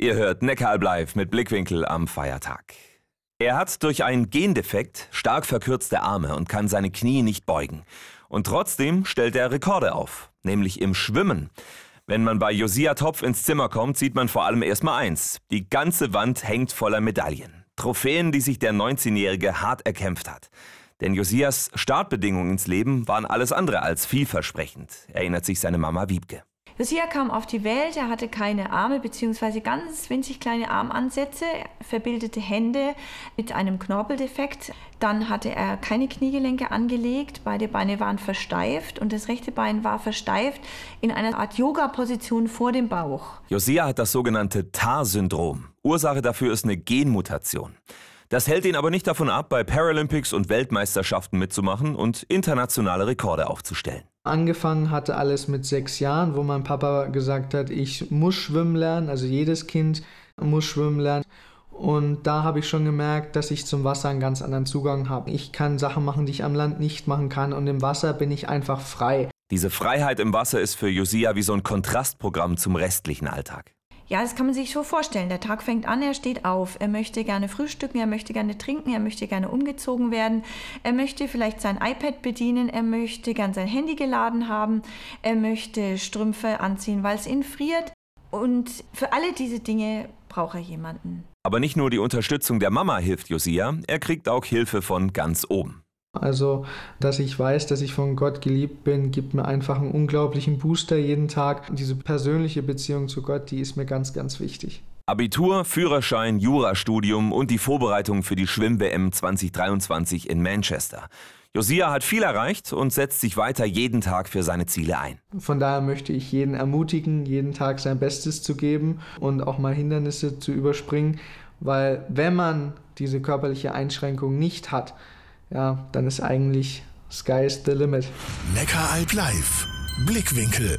Ihr hört Neckaralb live mit Blickwinkel am Feiertag. Er hat durch einen Gendefekt stark verkürzte Arme und kann seine Knie nicht beugen. Und trotzdem stellt er Rekorde auf, nämlich im Schwimmen. Wenn man bei Josia Topf ins Zimmer kommt, sieht man vor allem erstmal eins. Die ganze Wand hängt voller Medaillen. Trophäen, die sich der 19-Jährige hart erkämpft hat. Denn Josias Startbedingungen ins Leben waren alles andere als vielversprechend, erinnert sich seine Mama Wiebke. Lucia kam auf die Welt, er hatte keine Arme bzw. ganz winzig kleine Armansätze, verbildete Hände mit einem Knorpeldefekt. Dann hatte er keine Kniegelenke angelegt, beide Beine waren versteift und das rechte Bein war versteift in einer Art Yoga-Position vor dem Bauch. Josia hat das sogenannte TAR-Syndrom. Ursache dafür ist eine Genmutation. Das hält ihn aber nicht davon ab, bei Paralympics und Weltmeisterschaften mitzumachen und internationale Rekorde aufzustellen. Angefangen hatte alles mit sechs Jahren, wo mein Papa gesagt hat, ich muss schwimmen lernen, also jedes Kind muss schwimmen lernen. Und da habe ich schon gemerkt, dass ich zum Wasser einen ganz anderen Zugang habe. Ich kann Sachen machen, die ich am Land nicht machen kann und im Wasser bin ich einfach frei. Diese Freiheit im Wasser ist für Josia wie so ein Kontrastprogramm zum restlichen Alltag. Ja, das kann man sich so vorstellen. Der Tag fängt an, er steht auf. Er möchte gerne frühstücken, er möchte gerne trinken, er möchte gerne umgezogen werden. Er möchte vielleicht sein iPad bedienen, er möchte gern sein Handy geladen haben, er möchte Strümpfe anziehen, weil es ihn friert. Und für alle diese Dinge braucht er jemanden. Aber nicht nur die Unterstützung der Mama hilft Josia, er kriegt auch Hilfe von ganz oben. Also, dass ich weiß, dass ich von Gott geliebt bin, gibt mir einfach einen unglaublichen Booster jeden Tag. Diese persönliche Beziehung zu Gott, die ist mir ganz, ganz wichtig. Abitur, Führerschein, Jurastudium und die Vorbereitung für die Schwimm-WM 2023 in Manchester. Josia hat viel erreicht und setzt sich weiter jeden Tag für seine Ziele ein. Von daher möchte ich jeden ermutigen, jeden Tag sein Bestes zu geben und auch mal Hindernisse zu überspringen, weil wenn man diese körperliche Einschränkung nicht hat, ja, dann ist eigentlich Sky is the limit. Neckaralb live. Blickwinkel